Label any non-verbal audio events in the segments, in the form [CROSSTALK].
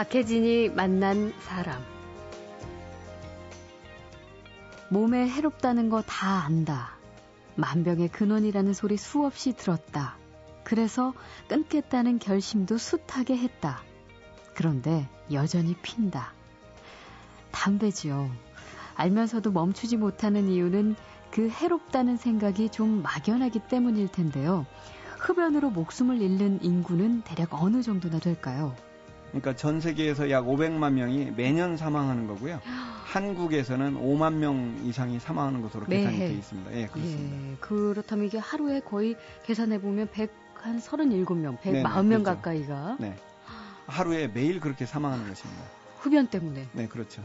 박혜진이 만난 사람. 몸에 해롭다는 거 다 안다. 만병의 근원이라는 소리 수없이 들었다. 그래서 끊겠다는 결심도 숱하게 했다. 그런데 여전히 핀다. 담배지요. 알면서도 멈추지 못하는 이유는 그 해롭다는 생각이 좀 막연하기 때문일 텐데요. 흡연으로 목숨을 잃는 인구는 대략 어느 정도나 될까요? 그러니까 전 세계에서 약 500만 명이 매년 사망하는 거고요. [GASPS] 한국에서는 5만 명 이상이 사망하는 것으로 계산이 되어 있습니다. 예, 그렇습니다. 예, 그렇다면 이게 하루에 거의 계산해 보면 100, 한 37명, 140명 그렇죠. 가까이가 네. 하루에 매일 그렇게 사망하는 것입니다. 흡연 때문에. 네, 그렇죠.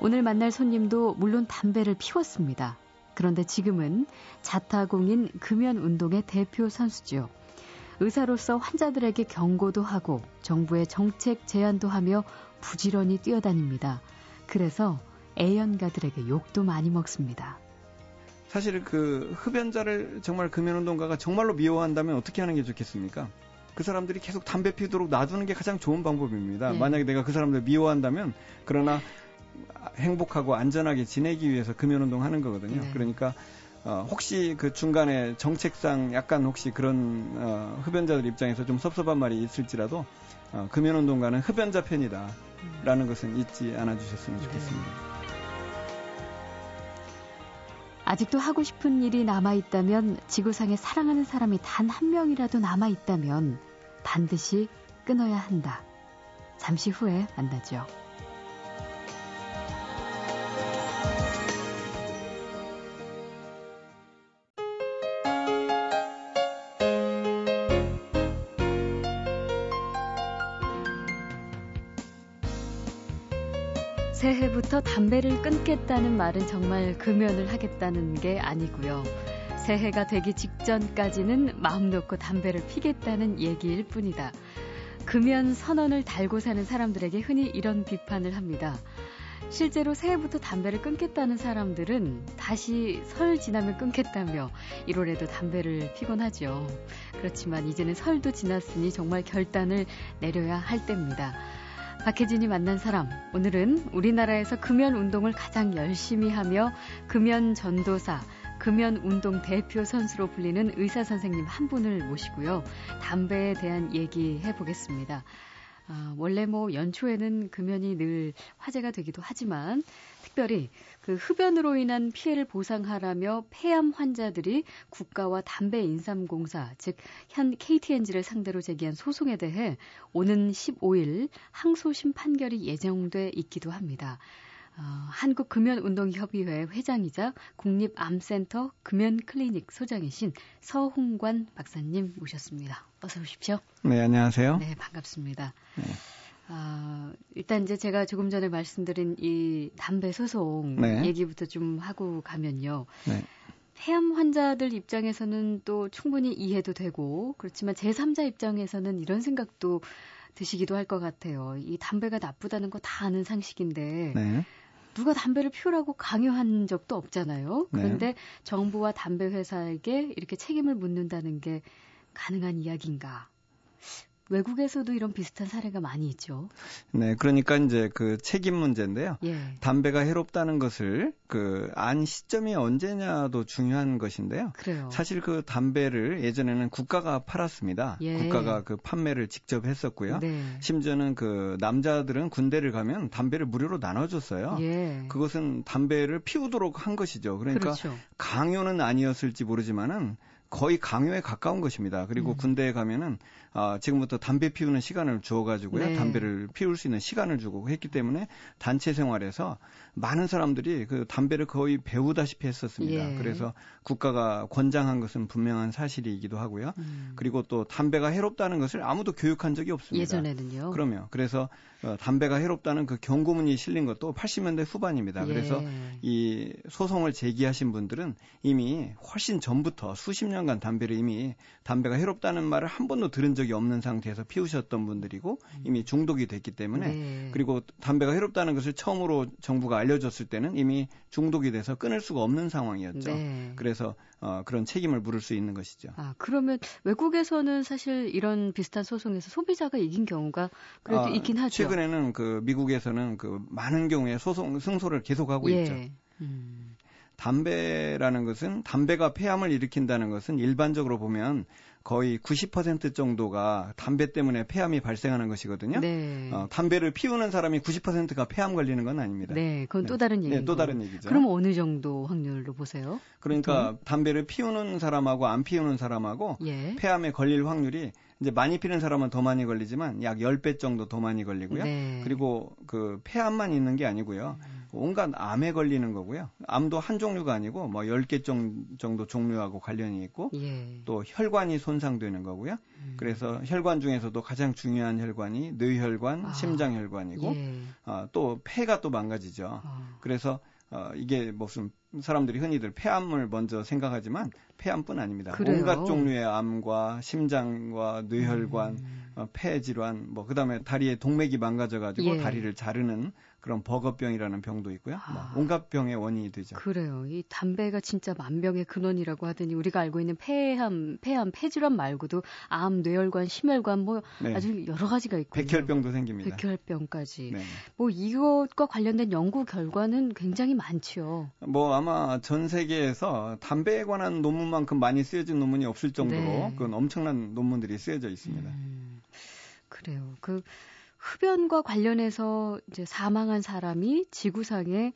오늘 만날 손님도 물론 담배를 피웠습니다. 그런데 지금은 자타공인 금연 운동의 대표 선수죠. 의사로서 환자들에게 경고도 하고 정부의 정책 제안도 하며 부지런히 뛰어다닙니다. 그래서 애연가들에게 욕도 많이 먹습니다. 사실 그 흡연자를 정말 금연운동가가 정말로 미워한다면 어떻게 하는 게 좋겠습니까? 그 사람들이 계속 담배 피우도록 놔두는 게 가장 좋은 방법입니다. 네. 만약에 내가 그 사람들 미워한다면 그러나 행복하고 안전하게 지내기 위해서 금연운동 하는 거거든요. 네. 그러니까 어, 혹시 그 중간에 정책상 약간 혹시 그런 어, 흡연자들 입장에서 좀 섭섭한 말이 있을지라도 어, 금연운동가는 흡연자 편이다라는 음. 것은 잊지 않아 주셨으면 좋겠습니다. 네. 아직도 하고 싶은 일이 남아 있다면 지구상에 사랑하는 사람이 단 한 명이라도 남아 있다면 반드시 끊어야 한다. 잠시 후에 만나죠. 새해부터 담배를 끊겠다는 말은 정말 금연을 하겠다는 게 아니고요. 새해가 되기 직전까지는 마음 놓고 담배를 피겠다는 얘기일 뿐이다. 금연 선언을 달고 사는 사람들에게 흔히 이런 비판을 합니다. 실제로 새해부터 담배를 끊겠다는 사람들은 다시 설 지나면 끊겠다며 1월에도 담배를 피곤 하죠. 그렇지만 이제는 설도 지났으니 정말 결단을 내려야 할 때입니다. 박혜진이 만난 사람. 오늘은 우리나라에서 금연 운동을 가장 열심히 하며 금연 전도사, 금연 운동 대표 선수로 불리는 의사 선생님 한 분을 모시고요. 담배에 대한 얘기 해보겠습니다. 아, 원래 뭐 연초에는 금연이 늘 화제가 되기도 하지만 특별히 그 흡연으로 인한 피해를 보상하라며 폐암 환자들이 국가와 담배 인삼공사 즉 현 KTNG를 상대로 제기한 소송에 대해 오는 15일 항소심 판결이 예정돼 있기도 합니다. 어, 한국금연운동협의회 회장이자 국립암센터 금연클리닉 소장이신 서홍관 박사님 모셨습니다. 어서 오십시오. 네, 안녕하세요. 네, 반갑습니다. 네. 아, 일단 이제 제가 조금 전에 말씀드린 이 담배 소송 네. 얘기부터 좀 하고 가면요. 네. 폐암 환자들 입장에서는 또 충분히 이해도 되고 그렇지만 제3자 입장에서는 이런 생각도 드시기도 할 것 같아요. 이 담배가 나쁘다는 거 다 아는 상식인데 네. 누가 담배를 피우라고 강요한 적도 없잖아요. 네. 그런데 네. 정부와 담배 회사에게 이렇게 책임을 묻는다는 게 가능한 이야기인가? 외국에서도 이런 비슷한 사례가 많이 있죠. 네, 그러니까 이제 그 책임 문제인데요. 예. 담배가 해롭다는 것을 그 안 시점이 언제냐도 중요한 것인데요. 그래요. 사실 그 담배를 예전에는 국가가 팔았습니다. 예. 국가가 그 판매를 직접 했었고요. 네. 심지어는 그 남자들은 군대를 가면 담배를 무료로 나눠줬어요. 예. 그것은 담배를 피우도록 한 것이죠. 그러니까 그렇죠. 강요는 아니었을지 모르지만은 거의 강요에 가까운 것입니다. 그리고 음. 군대에 가면은 아, 지금부터 담배 피우는 시간을 주어가지고요. 네. 담배를 피울 수 있는 시간을 주고 했기 때문에 단체 생활에서 많은 사람들이 그 담배를 거의 배우다시피 했었습니다. 예. 그래서 국가가 권장한 것은 분명한 사실이기도 하고요. 음. 그리고 또 담배가 해롭다는 것을 아무도 교육한 적이 없습니다. 예전에는요. 그러면 그래서 어, 담배가 해롭다는 그 경고문이 실린 것도 80년대 후반입니다. 예. 그래서 이 소송을 제기하신 분들은 이미 훨씬 전부터 수십 년 10년간 담배를 이미 담배가 해롭다는 말을 한 번도 들은 적이 없는 상태에서 피우셨던 분들이고 이미 중독이 됐기 때문에 네. 그리고 담배가 해롭다는 것을 처음으로 정부가 알려줬을 때는 이미 중독이 돼서 끊을 수가 없는 상황이었죠. 네. 그래서 어, 그런 책임을 물을 수 있는 것이죠. 아 그러면 외국에서는 사실 이런 비슷한 소송에서 소비자가 이긴 경우가 그래도 아, 있긴 하죠. 최근에는 그 미국에서는 그 많은 경우에 소송 승소를 계속하고 예. 있죠. 음. 담배라는 것은 담배가 폐암을 일으킨다는 것은 일반적으로 보면 거의 90% 정도가 담배 때문에 폐암이 발생하는 것이거든요. 네. 어, 담배를 피우는 사람이 90%가 폐암 걸리는 건 아닙니다. 네, 그건 또 네. 다른 얘기죠. 네, 또 다른 얘기죠. 그럼 어느 정도 확률로 보세요? 그러니까 보통? 담배를 피우는 사람하고 안 피우는 사람하고 예. 폐암에 걸릴 확률이 이제 많이 피는 사람은 더 많이 걸리지만 약 10배 정도 더 많이 걸리고요. 네. 그리고 그 폐암만 있는 게 아니고요. 음. 온갖 암에 걸리는 거고요. 암도 한 종류가 아니고 뭐 10개 정도 종류하고 관련이 있고 예. 또 혈관이 손상되는 거고요. 음. 그래서 혈관 중에서도 가장 중요한 혈관이 뇌혈관, 아. 심장혈관이고 예. 어, 또 폐가 또 망가지죠. 아. 그래서 어, 이게 무슨 사람들이 흔히들 폐암을 먼저 생각하지만 폐암뿐 아닙니다. 그래요? 온갖 종류의 암과 심장과 뇌혈관, 음. 어, 폐 질환, 뭐 그다음에 다리에 동맥이 망가져가지고 예. 다리를 자르는 그런 버거병이라는 병도 있고요. 뭐 아, 뭐 온갖 병의 원인이 되죠. 그래요. 이 담배가 진짜 만병의 근원이라고 하더니 우리가 알고 있는 폐암, 폐암, 폐질환 말고도 암, 뇌혈관, 심혈관 뭐 네. 아주 여러 가지가 있고 백혈병도 생깁니다. 백혈병까지. 네. 뭐 이것과 관련된 연구 결과는 굉장히 많지요. 뭐 아마 전 세계에서 담배에 관한 논문만큼 많이 쓰여진 논문이 없을 정도로 네. 그건 엄청난 논문들이 쓰여져 있습니다. 음, 그래요. 그 흡연과 관련해서 이제 사망한 사람이 지구상에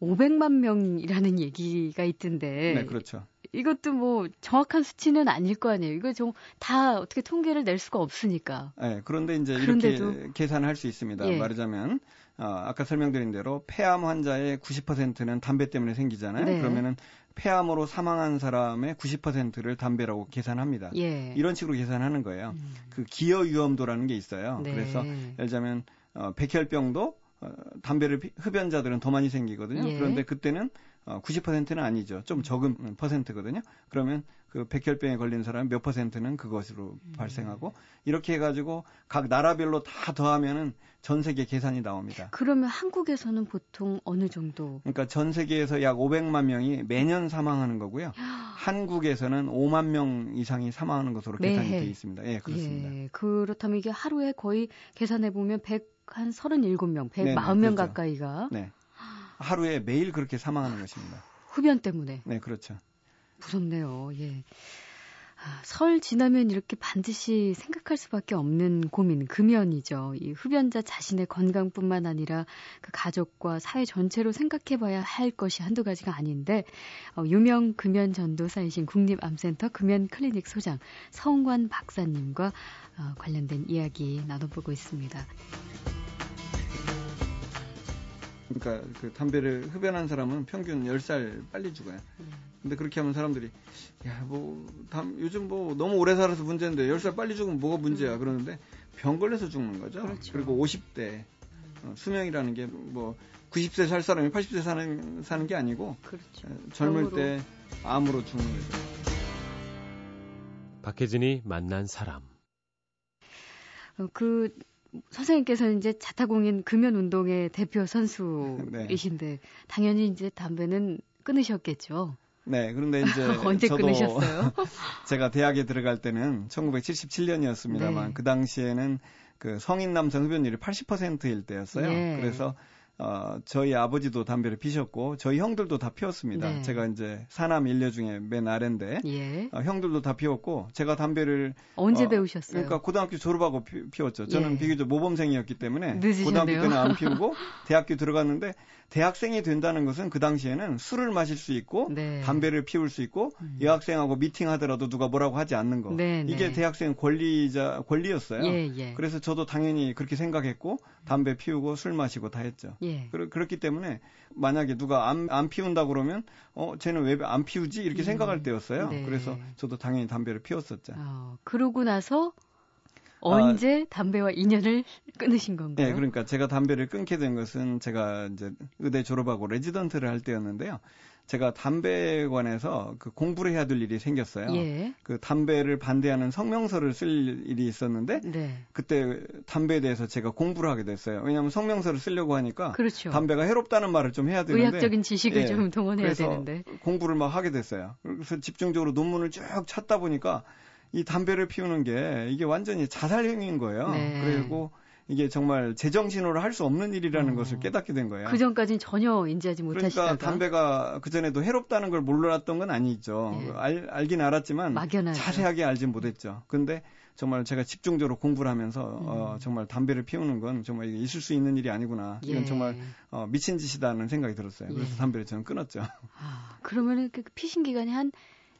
500만 명이라는 얘기가 있던데. 네, 그렇죠. 이것도 뭐 정확한 수치는 아닐 거 아니에요. 이거 좀 다 어떻게 통계를 낼 수가 없으니까. 네, 그런데 이제 그런데도, 이렇게 계산을 할 수 있습니다. 예. 말하자면 어, 아까 설명드린 대로 폐암 환자의 90%는 담배 때문에 생기잖아요. 네. 그러면은 폐암으로 사망한 사람의 90%를 담배라고 계산합니다. 예. 이런 식으로 계산하는 거예요. 음. 그 기여 위험도라는 게 있어요. 네. 그래서 예를 들자면 어, 백혈병도 어, 담배를 피, 흡연자들은 더 많이 생기거든요. 예. 그런데 그때는 어, 90%는 아니죠. 좀 적은 퍼센트거든요. 그러면 그 백혈병에 걸린 사람 몇 퍼센트는 그것으로 음. 발생하고 이렇게 해가지고 각 나라별로 다 더하면은 전 세계 계산이 나옵니다. 그러면 한국에서는 보통 어느 정도? 그러니까 전 세계에서 약 500만 명이 매년 사망하는 거고요. 한국에서는 5만 명 이상이 사망하는 것으로 계산이 되어 있습니다. 예, 그렇습니다. 예, 그렇다면 이게 하루에 거의 계산해 보면 100한 37명, 140명 그렇죠. 가까이가 네. 하루에 매일 그렇게 사망하는 것입니다. 흡연 때문에. 네, 그렇죠. 무섭네요. 예. 아, 설 지나면 이렇게 반드시 생각할 수밖에 없는 고민, 금연이죠. 이 흡연자 자신의 건강뿐만 아니라 그 가족과 사회 전체로 생각해 봐야 할 것이 한두 가지가 아닌데, 어, 유명 금연 전도사이신 국립암센터 금연 클리닉 소장 성관 박사님과 어, 관련된 이야기 나눠보고 있습니다. 그러니까 그 담배를 흡연한 사람은 평균 10살 빨리 죽어요. 근데 그렇게 하면 사람들이 야뭐 요즘 뭐 너무 오래 살아서 문제인데 10살 빨리 죽으면 뭐가 문제야 그러는데 병 걸려서 죽는 거죠. 그렇죠. 그리고 50대 어, 수명이라는 게 뭐 90세 살 사람이 80세 사는 사는 게 아니고 그렇죠. 어, 젊을 병으로. 때 암으로 죽는 거죠. 박혜진이 만난 사람. 어, 그 선생님께서는 이제 자타공인 금연 운동의 대표 선수이신데 [LAUGHS] 네. 당연히 이제 담배는 끊으셨겠죠. 네, 그런데 이제 [LAUGHS] 언제 저도 끊으셨어요? [LAUGHS] 제가 대학에 들어갈 때는 1977년이었습니다만 네. 그 당시에는 그 성인 남성 흡연율이 80%일 때였어요. 예. 그래서 어, 저희 아버지도 담배를 피셨고 저희 형들도 다 피웠습니다. 네. 제가 이제 사남 일녀 중에 맨 아래인데 예. 어, 형들도 다 피웠고 제가 담배를 언제 어, 배우셨어요? 그러니까 고등학교 졸업하고 피, 웠죠 저는 예. 비교적 모범생이었기 때문에 늦으셨네요. 고등학교 때는 안 피우고 [LAUGHS] 대학교 들어갔는데 대학생이 된다는 것은 그 당시에는 술을 마실 수 있고 네. 담배를 피울 수 있고 음. 여학생하고 미팅하더라도 누가 뭐라고 하지 않는 거. 네, 이게 네. 대학생 권리자 권리였어요. 예, 예. 그래서 저도 당연히 그렇게 생각했고 담배 피우고 술 마시고 다 했죠. 예. 그러, 그렇기 때문에 만약에 누가 안, 안 피운다 그러면 어 쟤는 왜 안 피우지 이렇게 음. 생각할 때였어요. 네. 그래서 저도 당연히 담배를 피웠었죠. 어, 그러고 나서 언제 아, 담배와 인연을 끊으신 건가요? 네, 그러니까 제가 담배를 끊게 된 것은 제가 이제 의대 졸업하고 레지던트를 할 때였는데요. 제가 담배에 관해서 그 공부를 해야 될 일이 생겼어요. 예. 그 담배를 반대하는 성명서를 쓸 일이 있었는데 네. 그때 담배에 대해서 제가 공부를 하게 됐어요. 왜냐하면 성명서를 쓰려고 하니까 그렇죠. 담배가 해롭다는 말을 좀 해야 되는데 의학적인 지식을 예. 좀 동원해야 되는데 공부를 막 하게 됐어요. 그래서 집중적으로 논문을 쭉 찾다 보니까 이 담배를 피우는 게 이게 완전히 자살 행위인 거예요. 네. 그리고 이게 정말 제정신으로 할 수 없는 일이라는 어. 것을 깨닫게 된 거예요. 그 전까지는 전혀 인지하지 못하시다가 그러니까 담배가 그 전에도 해롭다는 걸 몰랐던 건 아니죠. 네. 알, 알긴 알았지만 막연하죠. 자세하게 알진 못했죠. 근데 정말 제가 집중적으로 공부를 하면서 어, 음. 어, 정말 담배를 피우는 건 정말 있을 수 있는 일이 아니구나. 이건 예. 정말 어, 미친 짓이다는 생각이 들었어요. 그래서 예. 담배를 저는 끊었죠. 아, 그러면은 그 피신 기간이 한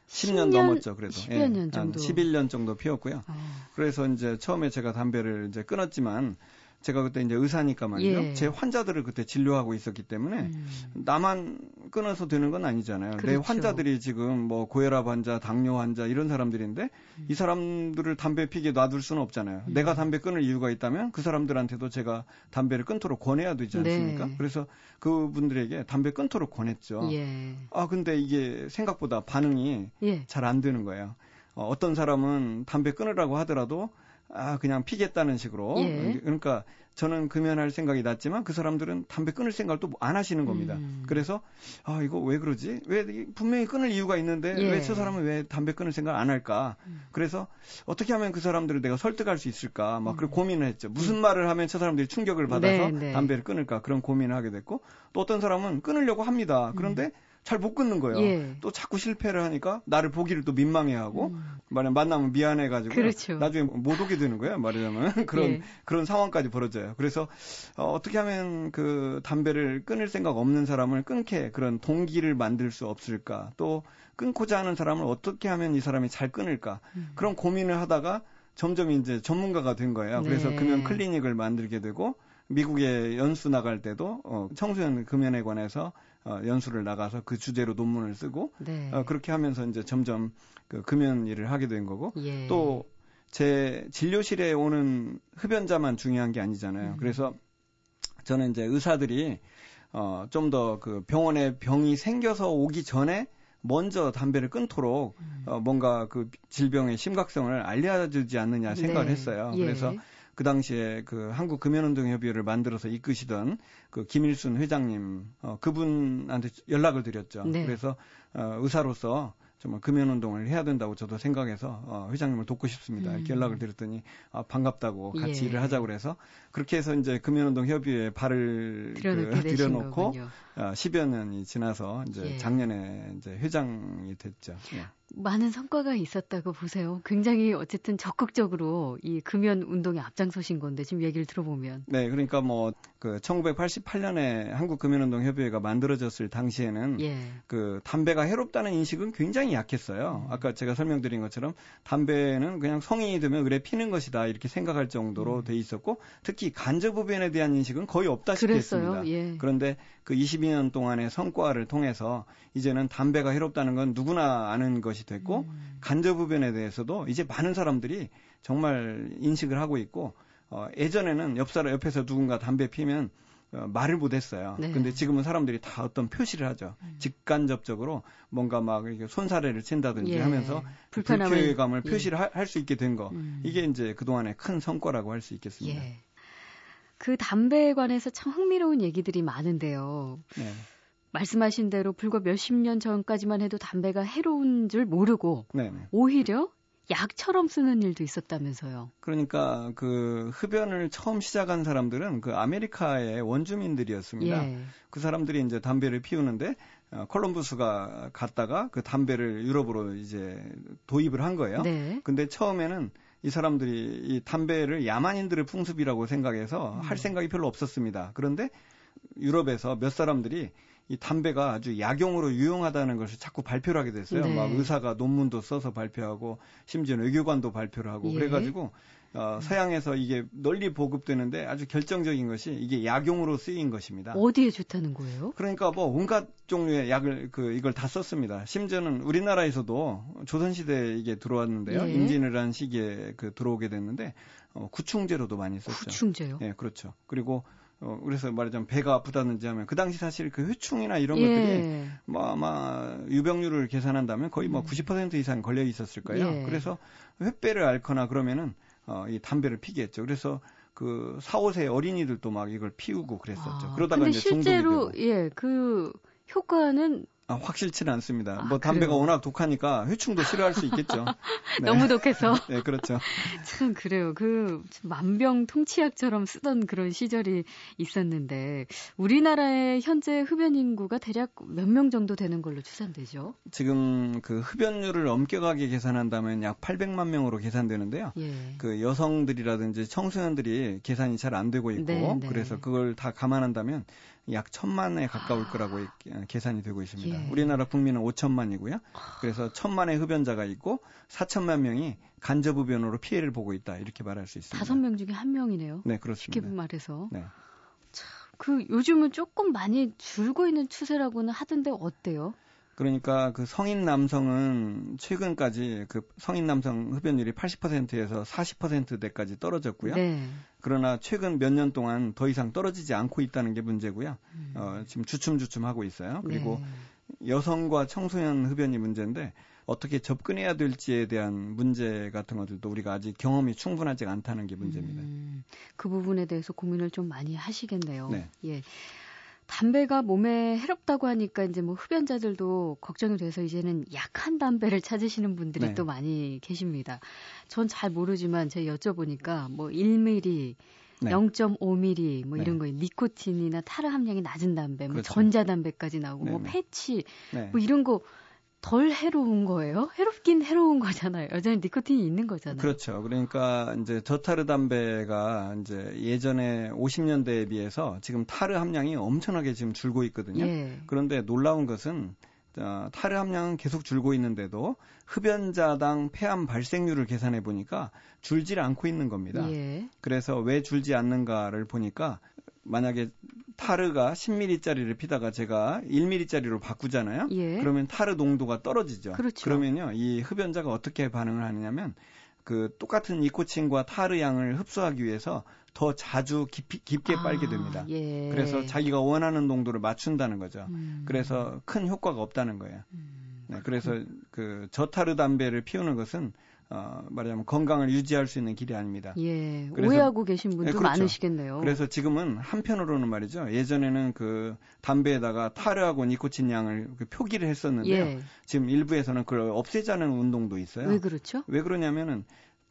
10년, 10년 넘었죠, 그래도. 10여 예, 년 정도. 한 11년 정도 피웠고요. 어. 그래서 이제 처음에 제가 담배를 이제 끊었지만 제가 그때 이제 의사니까 말이죠. 예. 제 환자들을 그때 진료하고 있었기 때문에 음. 나만 끊어서 되는 건 아니잖아요. 그렇죠. 내 환자들이 지금 뭐 고혈압 환자, 당뇨 환자 이런 사람들인데 음. 이 사람들을 담배 피게 놔둘 수는 없잖아요. 음. 내가 담배 끊을 이유가 있다면 그 사람들한테도 제가 담배를 끊도록 권해야 되지 않습니까? 네. 그래서 그분들에게 담배 끊도록 권했죠. 예. 아 근데 이게 생각보다 반응이 예. 잘안 되는 거예요. 어, 어떤 사람은 담배 끊으라고 하더라도 아 그냥 피겠다는 식으로 예. 그러니까 저는 금연할 생각이 났지만 그 사람들은 담배 끊을 생각을 또 안 하시는 겁니다. 음. 그래서 아 이거 왜 그러지? 왜 분명히 끊을 이유가 있는데 예. 왜저 사람은 왜 담배 끊을 생각을 안 할까? 음. 그래서 어떻게 하면 그 사람들을 내가 설득할 수 있을까? 막 음. 그런 고민을 했죠. 무슨 음. 말을 하면 저 사람들이 충격을 받아서 네, 네. 담배를 끊을까? 그런 고민을 하게 됐고 또 어떤 사람은 끊으려고 합니다. 그런데 음. 잘 못 끊는 거예요. 예. 또 자꾸 실패를 하니까 나를 보기를 또 민망해하고 음. 만약 만나면 미안해가지고 그렇죠. 나중에 못 오게 되는 거예요. 말하자면 [LAUGHS] 그런 예. 그런 상황까지 벌어져요. 그래서 어, 어떻게 하면 그 담배를 끊을 생각 없는 사람을 끊게 그런 동기를 만들 수 없을까? 또 끊고자 하는 사람을 어떻게 하면 이 사람이 잘 끊을까? 음. 그런 고민을 하다가 점점 이제 전문가가 된 거예요. 네. 그래서 금연 클리닉을 만들게 되고 미국에 연수 나갈 때도 어, 청소년 금연에 관해서 어, 연수를 나가서 그 주제로 논문을 쓰고 네. 어, 그렇게 하면서 이제 점점 그 금연 일을 하게 된 거고 예. 또제 진료실에 오는 흡연자만 중요한 게 아니잖아요. 음. 그래서 저는 이제 의사들이 어, 좀 더 그 병원에 병이 생겨서 오기 전에 먼저 담배를 끊도록 음. 어, 뭔가 그 질병의 심각성을 알려주지 않느냐 생각을 네. 했어요. 예. 그래서 그 당시에 그 한국 금연운동협의회를 만들어서 이끄시던 그 김일순 회장님 어, 그분한테 연락을 드렸죠. 네. 그래서 어, 의사로서 정말 금연운동을 해야 된다고 저도 생각해서 어, 회장님을 돕고 싶습니다. 음. 이렇게 연락을 드렸더니 아, 반갑다고 같이 예. 일을 하자고 그래서 그렇게 해서 이제 금연운동 협의회에 발을 그, 들여놓고 어, 10여 년이 지나서 이제 예. 작년에 이제 회장이 됐죠. 예. 많은 성과가 있었다고 보세요. 굉장히 어쨌든 적극적으로 이 금연 운동에 앞장서신 건데 지금 얘기를 들어보면. 네, 그러니까 뭐 그 1988년에 한국 금연운동 협의회가 만들어졌을 당시에는 예. 그 담배가 해롭다는 인식은 굉장히 약했어요. 음. 아까 제가 설명드린 것처럼 담배는 그냥 성인이 되면 그래 피는 것이다 이렇게 생각할 정도로 음. 돼 있었고 특히 간접흡연에 대한 인식은 거의 없다시피 했습니다. 예. 그런데 그 22년 동안의 성과를 통해서 이제는 담배가 해롭다는 건 누구나 아는 것이 됐고 음. 간접흡연에 대해서도 이제 많은 사람들이 정말 인식을 하고 있고 어, 예전에는 옆 사람 옆에서 누군가 담배 피면 어, 말을 못했어요. 네. 근데 지금은 사람들이 다 어떤 표시를 하죠. 음. 직간접적으로 뭔가 막 이렇게 손사래를 친다든지 예. 하면서 불쾌감을 예. 표시를 할 수 있게 된 거. 음. 이게 이제 그동안의 큰 성과라고 할 수 있겠습니다. 예. 그 담배에 관해서 참 흥미로운 얘기들이 많은데요. 네. 말씀하신 대로 불과 몇십 년 전까지만 해도 담배가 해로운 줄 모르고 네네. 네. 오히려 약처럼 쓰는 일도 있었다면서요. 그러니까 그 흡연을 처음 시작한 사람들은 그 아메리카의 원주민들이었습니다. 예. 그 사람들이 이제 담배를 피우는데 어, 콜럼부스가 갔다가 그 담배를 유럽으로 이제 도입을 한 거예요. 네. 근데 처음에는 이 사람들이 이 담배를 야만인들의 풍습이라고 생각해서 음. 할 생각이 별로 없었습니다. 그런데 유럽에서 몇 사람들이 이 담배가 아주 약용으로 유용하다는 것을 자꾸 발표를 하게 됐어요. 네. 막 의사가 논문도 써서 발표하고 심지어 외교관도 발표를 하고 예. 그래가지고 어, 서양에서 이게 널리 보급되는데 아주 결정적인 것이 이게 약용으로 쓰인 것입니다. 어디에 좋다는 거예요? 그러니까 뭐 온갖 종류의 약을 그 이걸 다 썼습니다. 심지어는 우리나라에서도 조선시대에 이게 들어왔는데요. 예. 임진왜란 시기에 그 들어오게 됐는데 어, 구충제로도 많이 썼죠. 구충제요? 네, 그렇죠. 그리고 어, 그래서 말하자면 배가 아프다든지 하면 그 당시 사실 그 회충이나 이런 예. 것들이 뭐 아마 유병률을 계산한다면 거의 뭐 90% 음. 이상 걸려 있었을 거예요. 예. 그래서 횃배를 앓거나 그러면은 어, 이 담배를 피게 했죠. 그래서 그 4, 5세 어린이들도 막 이걸 피우고 그랬었죠. 아, 그러다가 이제 실제로 예, 그 효과는 아, 확실치는 않습니다. 아, 뭐 담배가 그래요? 워낙 독하니까 회충도 싫어할 수 있겠죠. 네. [LAUGHS] 너무 독해서. [LAUGHS] 네, 그렇죠. 참 그래요. 그 만병통치약처럼 쓰던 그런 시절이 있었는데 우리나라의 현재 흡연 인구가 대략 몇 명 정도 되는 걸로 추산되죠? 지금 그 흡연율을 엄격하게 계산한다면 약 800만 명으로 계산되는데요. 예. 그 여성들이라든지 청소년들이 계산이 잘 안 되고 있고 네, 네. 그래서 그걸 다 감안한다면 약 천만에 가까울 거라고 계산이 되고 있습니다. 예. 우리나라 국민은 5천만이고요. 그래서 천만의 흡연자가 있고 4천만 명이 간접 흡연으로 피해를 보고 있다 이렇게 말할 수 있습니다. 다섯 명 중에 한 명이네요. 네, 그렇습니다. 쉽게 말해서. 네. 참, 그 요즘은 조금 많이 줄고 있는 추세라고는 하던데 어때요? 그러니까 그 성인 남성은 최근까지 그 성인 남성 흡연율이 80%에서 40%대까지 떨어졌고요. 네. 그러나 최근 몇 년 동안 더 이상 떨어지지 않고 있다는 게 문제고요. 음. 어, 지금 주춤주춤 하고 있어요. 그리고 네. 여성과 청소년 흡연이 문제인데 어떻게 접근해야 될지에 대한 문제 같은 것들도 우리가 아직 경험이 충분하지 않다는 게 문제입니다. 음, 그 부분에 대해서 고민을 좀 많이 하시겠네요. 네. 예. 담배가 몸에 해롭다고 하니까 이제 뭐 흡연자들도 걱정이 돼서 이제는 약한 담배를 찾으시는 분들이 네. 또 많이 계십니다. 전 잘 모르지만 제가 여쭤보니까 뭐 1mm 네. 0.5mm 뭐 네. 이런 거 니코틴이나 타르 함량이 낮은 담배, 뭐 그렇죠. 뭐 전자담배까지 나오고 뭐 네, 네. 패치 네. 뭐 이런 거 덜 해로운 거예요? 해롭긴 해로운 거잖아요. 여전히 니코틴이 있는 거잖아요. 그렇죠. 그러니까 이제 저타르 담배가 이제 예전에 50년대에 비해서 지금 타르 함량이 엄청나게 지금 줄고 있거든요. 예. 그런데 놀라운 것은 어, 타르 함량은 계속 줄고 있는데도 흡연자당 폐암 발생률을 계산해 보니까 줄질 않고 있는 겁니다. 예. 그래서 왜 줄지 않는가를 보니까 만약에 타르가 10ml짜리를 피다가 제가 1ml짜리로 바꾸잖아요. 예. 그러면 타르 농도가 떨어지죠. 그렇죠. 그러면요, 이 흡연자가 어떻게 반응을 하느냐면 그 똑같은 니코틴과 타르 양을 흡수하기 위해서 더 자주 깊이, 깊게 아, 빨게 됩니다. 예. 그래서 자기가 원하는 농도를 맞춘다는 거죠. 음. 그래서 큰 효과가 없다는 거예요. 음. 네, 그래서 그 저타르 담배를 피우는 것은 어, 말하자면 건강을 유지할 수 있는 길이 아닙니다. 예, 그래서, 오해하고 계신 분도 네, 그렇죠. 많으시겠네요. 그래서 지금은 한편으로는 말이죠. 예전에는 그 담배에다가 타르하고 니코틴 양을 그 표기를 했었는데요. 예. 지금 일부에서는 그걸 없애자는 운동도 있어요. 왜 그렇죠? 왜 그러냐면은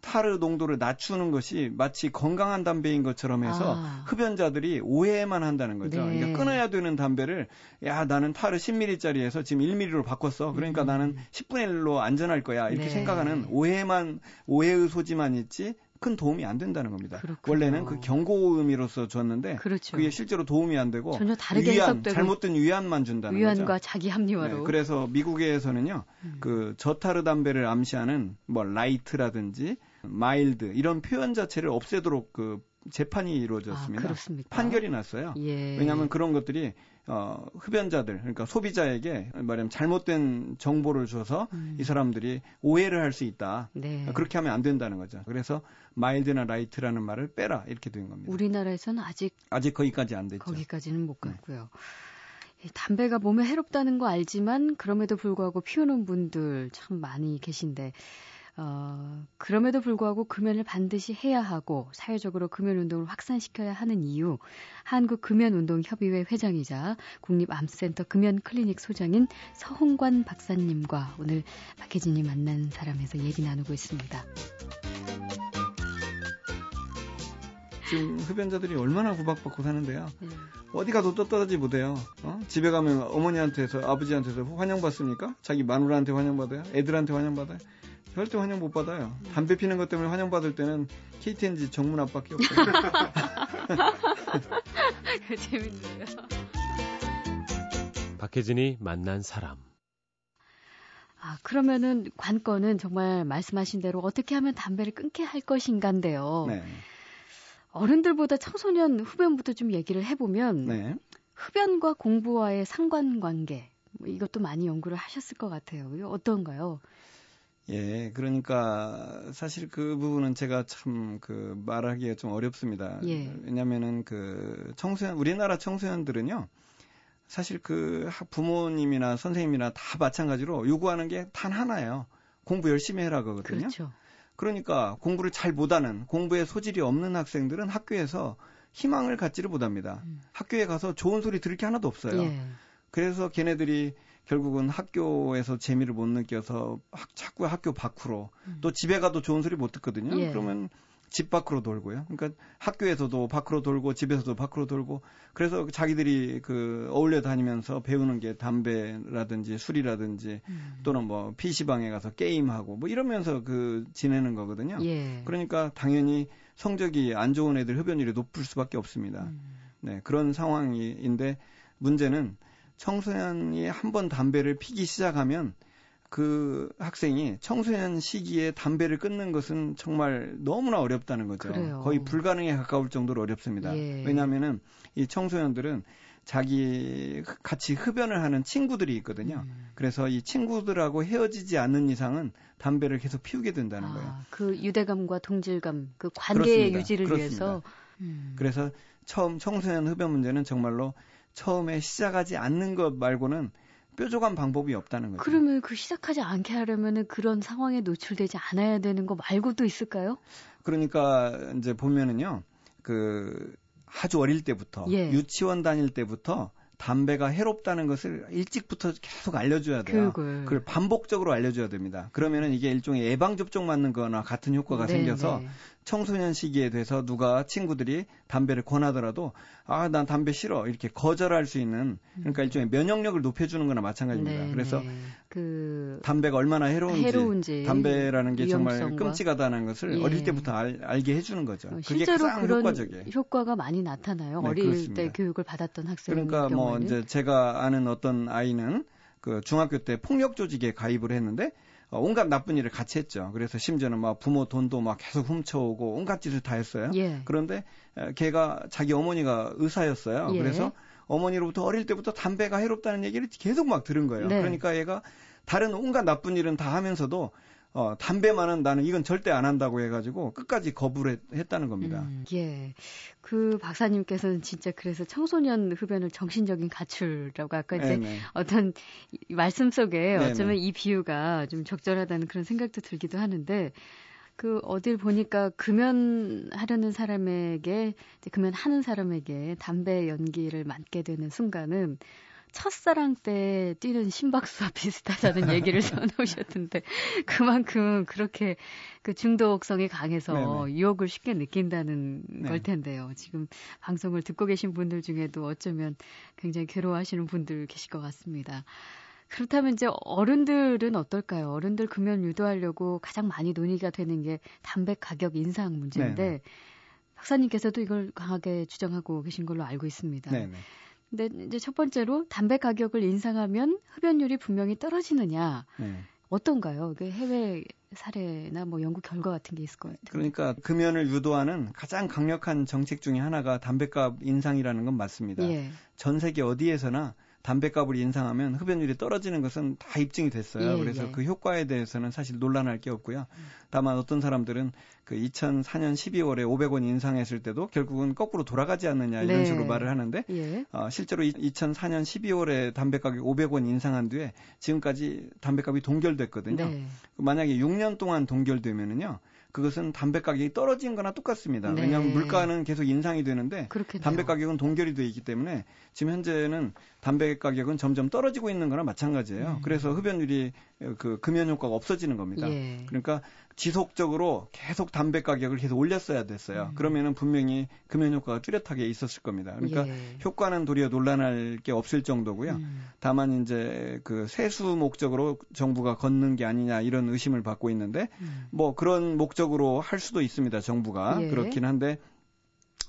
타르 농도를 낮추는 것이 마치 건강한 담배인 것처럼 해서 아. 흡연자들이 오해만 한다는 거죠. 네. 그러니까 끊어야 되는 담배를 야 나는 타르 10ml짜리에서 지금 1ml로 바꿨어. 그러니까 음. 나는 10분의 1로 안전할 거야. 이렇게 네. 생각하는 오해만 오해의 소지만 있지 큰 도움이 안 된다는 겁니다. 그렇군요. 원래는 그 경고 의미로서 줬는데 그렇죠. 그게 실제로 도움이 안 되고 전혀 다르게 위안, 해석되고 잘못된 위안만 준다는 위안과 거죠. 위안과 자기 합리화로. 네, 그래서 미국에서는요. 음. 그 저타르 담배를 암시하는 뭐 light라든지 mild 이런 표현 자체를 없애도록 그 재판이 이루어졌습니다. 아, 판결이 났어요. 예. 왜냐하면 그런 것들이 어, 흡연자들, 그러니까 소비자에게 말하면 잘못된 정보를 줘서 음. 이 사람들이 오해를 할 수 있다. 네. 그렇게 하면 안 된다는 거죠. 그래서 mild나 light라는 말을 빼라 이렇게 된 겁니다. 우리나라에서는 아직 아직 거기까지 안 됐죠. 거기까지는 못 갔고요. 네. 담배가 몸에 해롭다는 거 알지만 그럼에도 불구하고 피우는 분들 참 많이 계신데 어, 그럼에도 불구하고 금연을 반드시 해야 하고 사회적으로 금연 운동을 확산시켜야 하는 이유 한국 금연 운동 협의회 회장이자 국립 암센터 금연 클리닉 소장인 서홍관 박사님과 오늘 박혜진이 만난 사람에서 얘기 나누고 있습니다. 지금 흡연자들이 얼마나 구박받고 사는데요. 네. 어디 가도 떳떳하지 못해요. 어? 집에 가면 어머니한테서 아버지한테서 환영받습니까? 자기 마누라한테 환영받아요? 애들한테 환영받아요? 절대 환영 못 받아요. 담배 피는 것 때문에 환영 받을 때는 KTNG 정문 앞밖에 없어요. [LAUGHS] 재밌네요. 박혜진이 만난 사람. 아, 그러면은 관건은 정말 말씀하신 대로 어떻게 하면 담배를 끊게 할 것인가인데요. 네. 어른들보다 청소년 흡연부터 좀 얘기를 해보면 네. 흡연과 공부와의 상관관계 뭐 이것도 많이 연구를 하셨을 것 같아요. 어떤가요? 예, 그러니까 사실 그 부분은 제가 참 그 말하기가 좀 어렵습니다. 예. 왜냐면은 그 청소년 우리나라 청소년들은요. 사실 그 부모님이나 선생님이나 다 마찬가지로 요구하는 게 단 하나예요. 공부 열심히 해라 그거거든요. 그렇죠. 그러니까 공부를 잘 못하는 공부에 소질이 없는 학생들은 학교에서 희망을 갖지를 못합니다. 음. 학교에 가서 좋은 소리 들을 게 하나도 없어요. 예. 그래서 걔네들이 결국은 학교에서 재미를 못 느껴서 학, 자꾸 학교 밖으로 음. 또 집에 가도 좋은 소리 못 듣거든요. 예. 그러면 집 밖으로 돌고요. 그러니까 학교에서도 밖으로 돌고 집에서도 밖으로 돌고 그래서 자기들이 그 어울려 다니면서 배우는 게 담배라든지 술이라든지 음. 또는 뭐 PC방에 가서 게임하고 뭐 이러면서 그 지내는 거거든요. 예. 그러니까 당연히 성적이 안 좋은 애들 흡연율이 높을 수밖에 없습니다. 음. 네, 그런 상황인데 문제는 청소년이 한 번 담배를 피기 시작하면 그 학생이 청소년 시기에 담배를 끊는 것은 정말 너무나 어렵다는 거죠. 그래요. 거의 불가능에 가까울 정도로 어렵습니다. 예. 왜냐하면은 이 청소년들은 자기 같이 흡연을 하는 친구들이 있거든요. 음. 그래서 이 친구들하고 헤어지지 않는 이상은 담배를 계속 피우게 된다는 아, 거예요. 그 유대감과 동질감, 그 관계의 그렇습니다. 유지를 그렇습니다. 위해서. 음. 그래서 처음 청소년 흡연 문제는 정말로 처음에 시작하지 않는 것 말고는 뾰족한 방법이 없다는 거죠. 그러면 그 시작하지 않게 하려면 그런 상황에 노출되지 않아야 되는 거 말고도 있을까요? 그러니까 이제 보면은요, 그 아주 어릴 때부터 예. 유치원 다닐 때부터 담배가 해롭다는 것을 일찍부터 계속 알려줘야 돼요. 그걸. 그걸 반복적으로 알려줘야 됩니다. 그러면은 이게 일종의 예방 접종 맞는 거나 같은 효과가 네, 생겨서 네. 청소년 시기에 대해서 누가 친구들이 담배를 권하더라도 아, 난 담배 싫어. 이렇게 거절할 수 있는 그러니까 음. 일종의 면역력을 높여 주는 거나 마찬가지입니다. 네, 그래서 네. 그 담배가 얼마나 해로운지, 해로운지 담배라는 게 위험성과. 정말 끔찍하다는 것을 예. 어릴 때부터 알, 알게 해 주는 거죠. 어, 그게 가장 그런 효과적이에요. 효과가 많이 나타나요. 네, 어릴 그렇습니다. 때 교육을 받았던 학생 그러니까 뭐 이제 제가 아는 어떤 아이는 그 중학교 때 폭력 조직에 가입을 했는데 어, 온갖 나쁜 일을 같이 했죠. 그래서 심지어는 막 부모 돈도 막 계속 훔쳐오고 온갖 짓을 다 했어요. 예. 그런데 걔가 자기 어머니가 의사였어요. 예. 그래서 어머니로부터 어릴 때부터 담배가 해롭다는 얘기를 계속 막 들은 거예요. 네. 그러니까 얘가 다른 온갖 나쁜 일은 다 하면서도 어, 담배만은 나는 이건 절대 안 한다고 해가지고 끝까지 거부를 했, 다는 겁니다. 음, 예. 그 박사님께서는 진짜 그래서 청소년 흡연을 정신적인 가출이라고 아까 이제 네네. 어떤 말씀 속에 어쩌면 네네. 이 비유가 좀 적절하다는 그런 생각도 들기도 하는데 그 어딜 보니까 금연하려는 사람에게 금연하는 사람에게 담배 연기를 맡게 되는 순간은 첫사랑 때 뛰는 심박수와 [LAUGHS] 비슷하다는 얘기를 [LAUGHS] 써놓으셨던데 그만큼 그렇게 그 중독성이 강해서 네네. 유혹을 쉽게 느낀다는 네. 걸 텐데요. 지금 방송을 듣고 계신 분들 중에도 어쩌면 굉장히 괴로워하시는 분들 계실 것 같습니다. 그렇다면 이제 어른들은 어떨까요? 어른들 금연 유도하려고 가장 많이 논의가 되는 게 담배 가격 인상 문제인데 네네. 박사님께서도 이걸 강하게 주장하고 계신 걸로 알고 있습니다. 근데 이제 첫 번째로 담배 가격을 인상하면 흡연율이 분명히 떨어지느냐. 네. 어떤가요? 그 해외 사례나 뭐 연구 결과 같은 게 있을 것 같아요. 그러니까 금연을 유도하는 가장 강력한 정책 중의 하나가 담배값 인상이라는 건 맞습니다. 예. 전 세계 어디에서나 담배값을 인상하면 흡연율이 떨어지는 것은 다 입증이 됐어요. 예, 그래서 예. 그 효과에 대해서는 사실 논란할 게 없고요. 다만 어떤 사람들은 그 2004년 12월에 500원 인상했을 때도 결국은 거꾸로 돌아가지 않느냐 이런 네. 식으로 말을 하는데 예. 어, 실제로 2004년 12월에 담배가격 500원 인상한 뒤에 지금까지 담배값이 동결됐거든요. 네. 만약에 6년 동안 동결되면은요. 그것은 담배 가격이 떨어진 거나 똑같습니다. 네. 왜냐하면 물가는 계속 인상이 되는데 그렇겠네요. 담배 가격은 동결이 돼 있기 때문에 지금 현재는 담배 가격은 점점 떨어지고 있는 거나 마찬가지예요. 음. 그래서 흡연율이 그 금연 효과가 없어지는 겁니다. 예. 그러니까 지속적으로 계속 담배 가격을 계속 올렸어야 됐어요. 음. 그러면은 분명히 금연 효과가 뚜렷하게 있었을 겁니다. 그러니까 예. 효과는 도리어 논란할 게 없을 정도고요. 음. 다만 이제 그 세수 목적으로 정부가 걷는 게 아니냐 이런 의심을 받고 있는데 음. 뭐 그런 목적으로 할 수도 있습니다. 정부가 예. 그렇긴 한데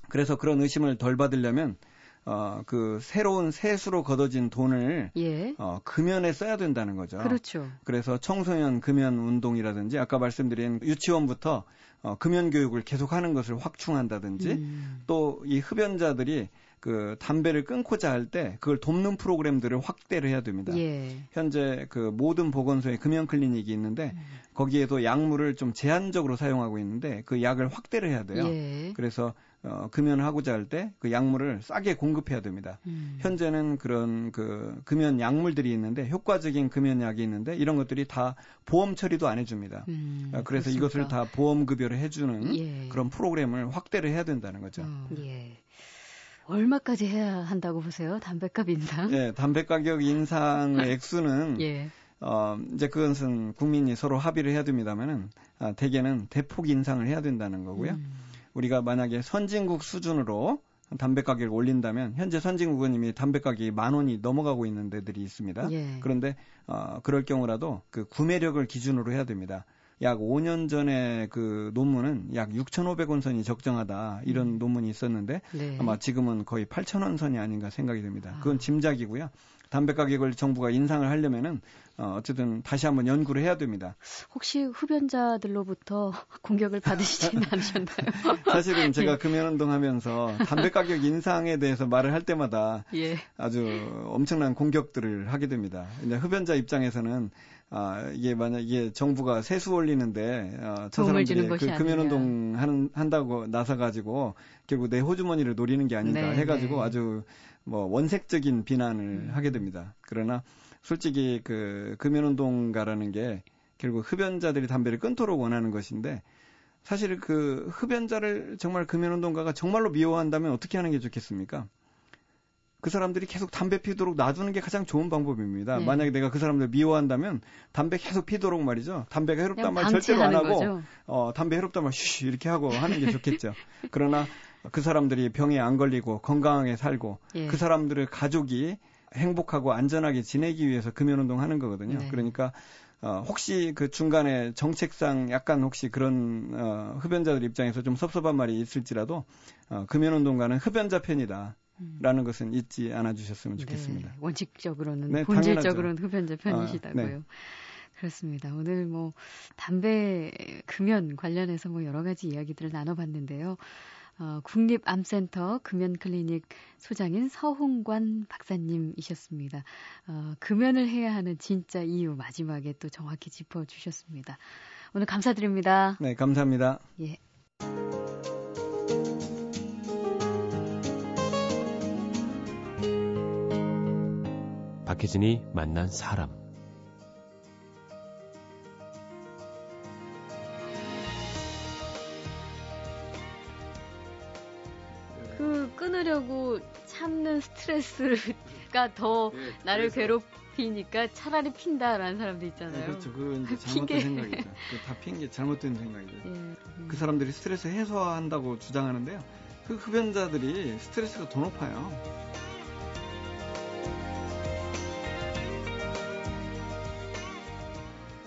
그래서 그런 의심을 덜 받으려면 어, 그 새로운 세수로 걷어진 돈을 예. 어, 금연에 써야 된다는 거죠. 그렇죠. 그래서 청소년 금연 운동이라든지 아까 말씀드린 유치원부터 어, 금연 교육을 계속하는 것을 확충한다든지 음. 또이 흡연자들이 그 담배를 끊고자 할 때 그걸 돕는 프로그램들을 확대를 해야 됩니다. 예. 현재 그 모든 보건소에 금연 클리닉이 있는데 음. 거기에도 약물을 좀 제한적으로 사용하고 있는데 그 약을 확대를 해야 돼요. 예. 그래서 어, 금연을 하고자 할 때 그 약물을 싸게 공급해야 됩니다. 음. 현재는 그런 그 금연 약물들이 있는데 효과적인 금연약이 있는데 이런 것들이 다 보험 처리도 안 해줍니다. 음, 어, 그래서 그렇습니까? 이것을 다 보험 급여를 해주는 예. 그런 프로그램을 확대를 해야 된다는 거죠. 어, 예. 얼마까지 해야 한다고 보세요? 담배값 인상? 네, 담배 가격 인상의 [LAUGHS] 액수는 예. 어, 이제 그것은 국민이 서로 합의를 해야 됩니다만은 아, 대개는 대폭 인상을 해야 된다는 거고요. 음. 우리가 만약에 선진국 수준으로 담배 가격을 올린다면 현재 선진국은 이미 담배 가격이 만 원이 넘어가고 있는 데들이 있습니다. 예. 그런데 어, 그럴 경우라도 그 구매력을 기준으로 해야 됩니다. 약 5년 전에 그 논문은 약 6,500원 선이 적정하다 이런 음. 논문이 있었는데 네. 아마 지금은 거의 8,000원 선이 아닌가 생각이 됩니다. 그건 아. 짐작이고요. 담배 가격을 정부가 인상을 하려면은 어, 어쨌든 다시 한번 연구를 해야 됩니다. 혹시 흡연자들로부터 [LAUGHS] 공격을 받으시지는 [LAUGHS] 않으셨나요? 사실은 제가 예. 금연운동 하면서 담배 가격 인상에 대해서 말을 할 때마다 예. 아주 엄청난 공격들을 하게 됩니다. 이제 흡연자 입장에서는 아, 이게 만약 이게 정부가 세수 올리는데 어, 저 사람들이 그 금연운동 하는 한다고 나서 가지고 결국 내 호주머니를 노리는 게 아닌가 네, 해가지고 네. 아주 뭐 원색적인 비난을 음. 하게 됩니다. 그러나 솔직히 그 금연운동가라는 게 결국 흡연자들이 담배를 끊도록 원하는 것인데 사실 그 흡연자를 정말 금연운동가가 정말로 미워한다면 어떻게 하는 게 좋겠습니까? 그 사람들이 계속 담배 피도록 놔두는 게 가장 좋은 방법입니다. 네. 만약에 내가 그 사람들 미워한다면 담배 계속 피도록 말이죠. 담배가 해롭단 말 절대로 안 하고 거죠. 어 담배 해롭단 말 쉬쉬 이렇게 하고 하는 게 좋겠죠. [LAUGHS] 그러나 그 사람들이 병에 안 걸리고 건강하게 살고 예. 그 사람들의 가족이 행복하고 안전하게 지내기 위해서 금연운동 하는 거거든요. 네. 그러니까 어, 혹시 그 중간에 정책상 약간 혹시 그런 어, 흡연자들 입장에서 좀 섭섭한 말이 있을지라도 어, 금연운동가는 흡연자 편이다. 라는 것은 잊지 않아 주셨으면 좋겠습니다. 네, 원칙적으로는 네, 본질적으로는 흡연자 편이시다고요. 아, 네. 그렇습니다. 오늘 뭐 담배 금연 관련해서 뭐 여러 가지 이야기들을 나눠봤는데요. 어, 국립암센터 금연클리닉 소장인 서홍관 박사님이셨습니다. 어, 금연을 해야 하는 진짜 이유 마지막에 또 정확히 짚어주셨습니다. 오늘 감사드립니다. 네, 감사합니다. 예. 박혜진이 만난 사람 끊으려고 참는 스트레스가 더 네, 나를 괴롭히니까 차라리 핀다라는 사람도 있잖아요. 네, 그렇죠. 그건 이제 [LAUGHS] 잘못된 핑계. 생각이죠. 다 핑계, 잘못된 생각이죠. 예, 음. 그 사람들이 스트레스 해소한다고 주장하는데요. 그 흡연자들이 스트레스가 더 높아요.